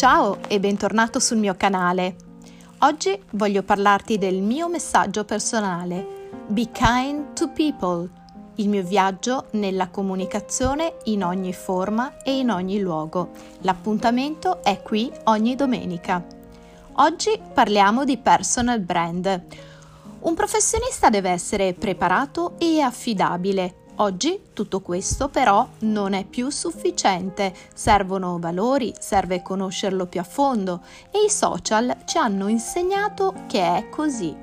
Ciao e bentornato sul mio canale. Oggi voglio parlarti del mio messaggio personale, Be kind to people, il mio viaggio nella comunicazione in ogni forma e in ogni luogo. L'appuntamento è qui ogni domenica. Oggi parliamo di personal brand. Un professionista deve essere preparato e affidabile Oggi tutto questo però non è più sufficiente, servono valori, serve conoscerlo più a fondo e i social ci hanno insegnato che è così.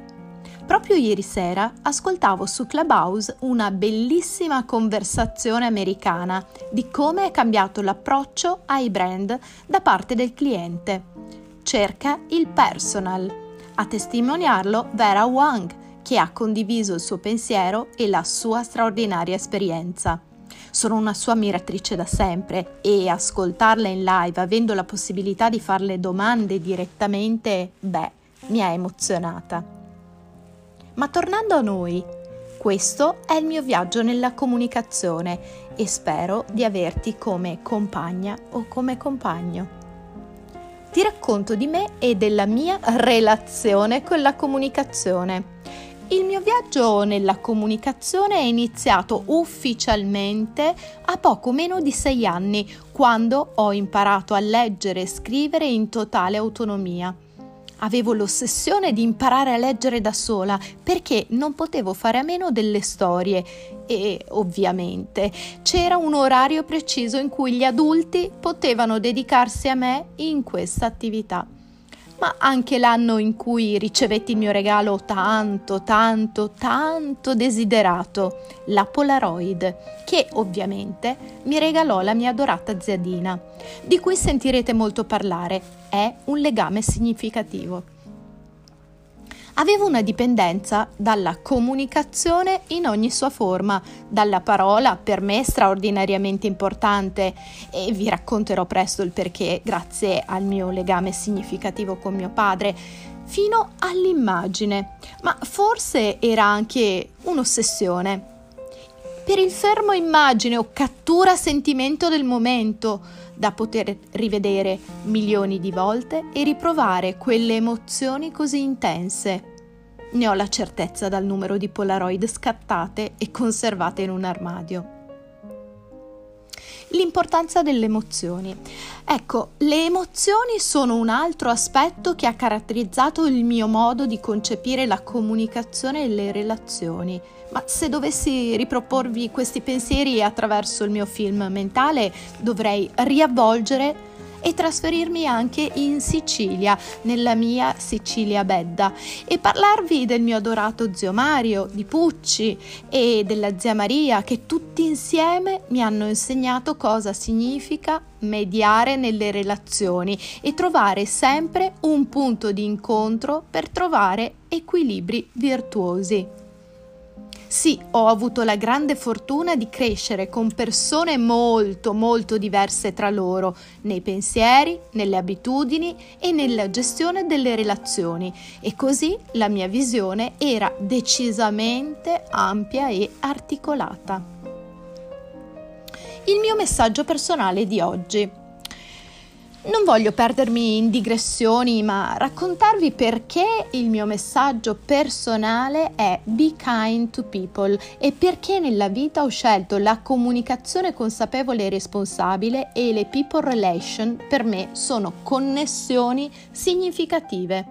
Proprio ieri sera ascoltavo su Clubhouse una bellissima conversazione americana di come è cambiato l'approccio ai brand da parte del cliente. Cerca il personal. A testimoniarlo Vera Wang, che ha condiviso il suo pensiero e la sua straordinaria esperienza. Sono una sua ammiratrice da sempre e ascoltarla in live avendo la possibilità di farle domande direttamente, beh, mi ha emozionata. Ma tornando a noi, questo è il mio viaggio nella comunicazione e spero di averti come compagna o come compagno. Ti racconto di me e della mia relazione con la comunicazione. Il mio viaggio nella comunicazione è iniziato ufficialmente a poco meno di sei anni, quando ho imparato a leggere e scrivere in totale autonomia. Avevo l'ossessione di imparare a leggere da sola perché non potevo fare a meno delle storie e ovviamente c'era un orario preciso in cui gli adulti potevano dedicarsi a me in questa attività ma anche l'anno in cui ricevetti il mio regalo tanto, tanto, tanto desiderato, la Polaroid, che ovviamente mi regalò la mia adorata zia Dina, di cui sentirete molto parlare, è un legame significativo. Avevo una dipendenza dalla comunicazione in ogni sua forma, dalla parola per me straordinariamente importante e vi racconterò presto il perché grazie al mio legame significativo con mio padre, fino all'immagine, ma forse era anche un'ossessione. Per il fermo immagine o cattura sentimento del momento, da poter rivedere milioni di volte e riprovare quelle emozioni così intense. Ne ho la certezza dal numero di Polaroid scattate e conservate in un armadio. L'importanza delle emozioni. Ecco, le emozioni sono un altro aspetto che ha caratterizzato il mio modo di concepire la comunicazione e le relazioni. Ma se dovessi riproporvi questi pensieri attraverso il mio film mentale, dovrei riavvolgere e trasferirmi anche in Sicilia, nella mia Sicilia Bedda, e parlarvi del mio adorato zio Mario, di Pucci e della zia Maria, che tutti insieme mi hanno insegnato cosa significa mediare nelle relazioni e trovare sempre un punto di incontro per trovare equilibri virtuosi. Sì, ho avuto la grande fortuna di crescere con persone molto, molto diverse tra loro, nei pensieri, nelle abitudini e nella gestione delle relazioni e così la mia visione era decisamente ampia e articolata. Il mio messaggio personale di oggi. Non voglio perdermi in digressioni, ma raccontarvi perché il mio messaggio personale è Be kind to people e perché nella vita ho scelto la comunicazione consapevole e responsabile e le people relation per me sono connessioni significative.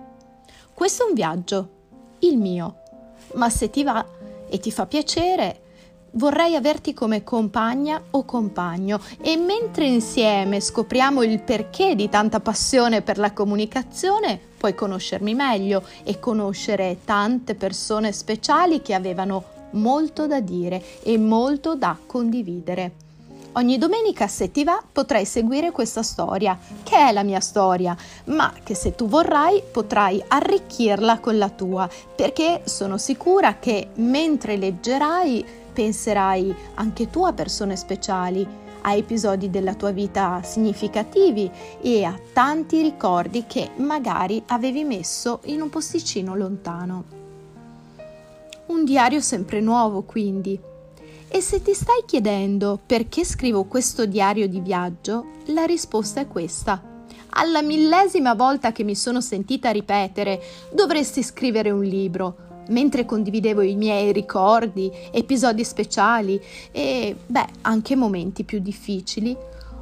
Questo è un viaggio, il mio, ma se ti va e ti fa piacere, vorrei averti come compagna o compagno e mentre insieme scopriamo il perché di tanta passione per la comunicazione, puoi conoscermi meglio e conoscere tante persone speciali che avevano molto da dire e molto da condividere. Ogni domenica, se ti va, potrai seguire questa storia, che è la mia storia, ma che se tu vorrai potrai arricchirla con la tua, perché sono sicura che mentre leggerai penserai anche tu a persone speciali, a episodi della tua vita significativi e a tanti ricordi che magari avevi messo in un posticino lontano. Un diario sempre nuovo, quindi. E se ti stai chiedendo perché scrivo questo diario di viaggio, la risposta è questa alla millesima volta che mi sono sentita ripetere dovresti scrivere un libro, mentre condividevo i miei ricordi, episodi speciali e, beh, anche momenti più difficili,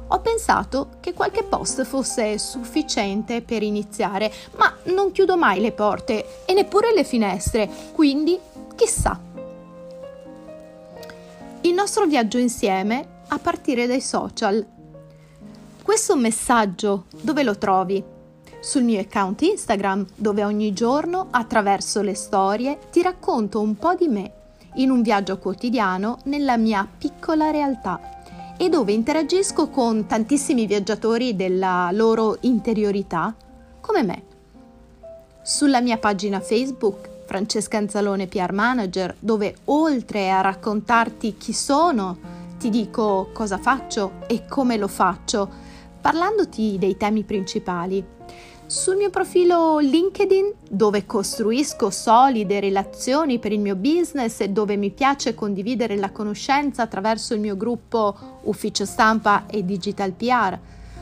ho pensato che qualche post fosse sufficiente per iniziare, ma non chiudo mai le porte e neppure le finestre, quindi chissà. Il nostro viaggio insieme a partire dai social. Questo messaggio dove lo trovi? Sul mio account Instagram, dove ogni giorno, attraverso le storie, ti racconto un po' di me in un viaggio quotidiano nella mia piccola realtà e dove interagisco con tantissimi viaggiatori della loro interiorità, come me. Sulla mia pagina Facebook, Francesca Anzalone PR Manager, dove oltre a raccontarti chi sono, ti dico cosa faccio e come lo faccio, parlandoti dei temi principali sul mio profilo LinkedIn dove costruisco solide relazioni per il mio business e dove mi piace condividere la conoscenza attraverso il mio gruppo Ufficio Stampa e Digital PR.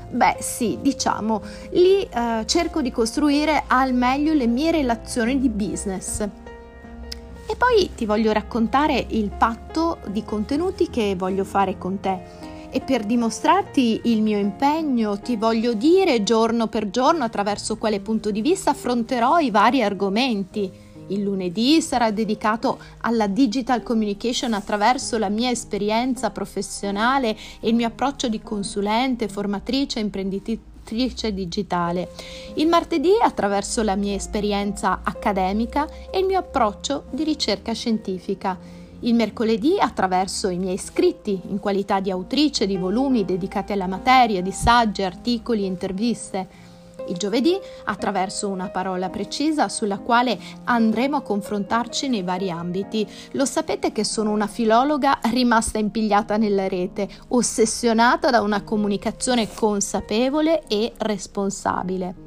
Beh sì, diciamo, lì eh, cerco di costruire al meglio le mie relazioni di business. E poi ti voglio raccontare il patto di contenuti che voglio fare con te e per dimostrarti il mio impegno ti voglio dire giorno per giorno attraverso quale punto di vista affronterò i vari argomenti. Il lunedì sarà dedicato alla digital communication attraverso la mia esperienza professionale e il mio approccio di consulente, formatrice, imprenditrice digitale. Il martedì attraverso la mia esperienza accademica e il mio approccio di ricerca scientifica il mercoledì attraverso i miei scritti in qualità di autrice di volumi dedicati alla materia, di saggi, articoli interviste. Il giovedì attraverso una parola precisa sulla quale andremo a confrontarci nei vari ambiti. Lo sapete che sono una filologa rimasta impigliata nella rete, ossessionata da una comunicazione consapevole e responsabile.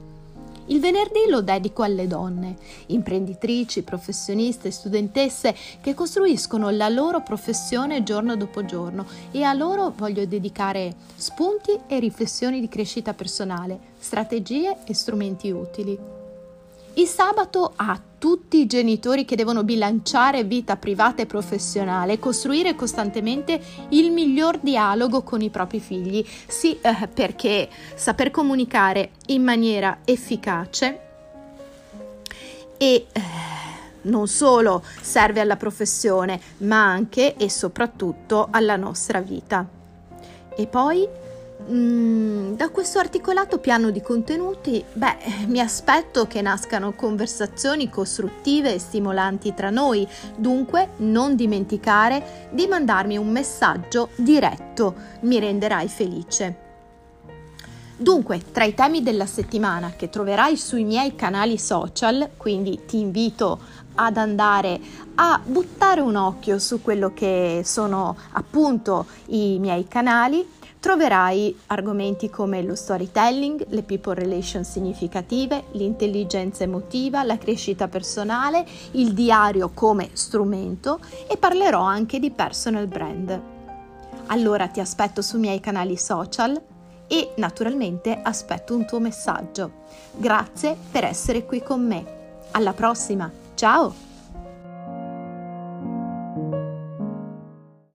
Il venerdì lo dedico alle donne, imprenditrici, professioniste, studentesse che costruiscono la loro professione giorno dopo giorno e a loro voglio dedicare spunti e riflessioni di crescita personale, strategie e strumenti utili. Il sabato a tutti i genitori che devono bilanciare vita privata e professionale costruire costantemente il miglior dialogo con i propri figli. Sì, eh, perché saper comunicare in maniera efficace e eh, non solo serve alla professione, ma anche e soprattutto alla nostra vita. E poi Mm, da questo articolato piano di contenuti, beh, mi aspetto che nascano conversazioni costruttive e stimolanti tra noi, dunque non dimenticare di mandarmi un messaggio diretto, mi renderai felice. Dunque, tra i temi della settimana che troverai sui miei canali social, quindi ti invito ad andare a buttare un occhio su quello che sono appunto i miei canali, troverai argomenti come lo storytelling, le people relations significative, l'intelligenza emotiva, la crescita personale, il diario come strumento e parlerò anche di personal brand. Allora ti aspetto sui miei canali social e naturalmente aspetto un tuo messaggio. Grazie per essere qui con me. Alla prossima, ciao!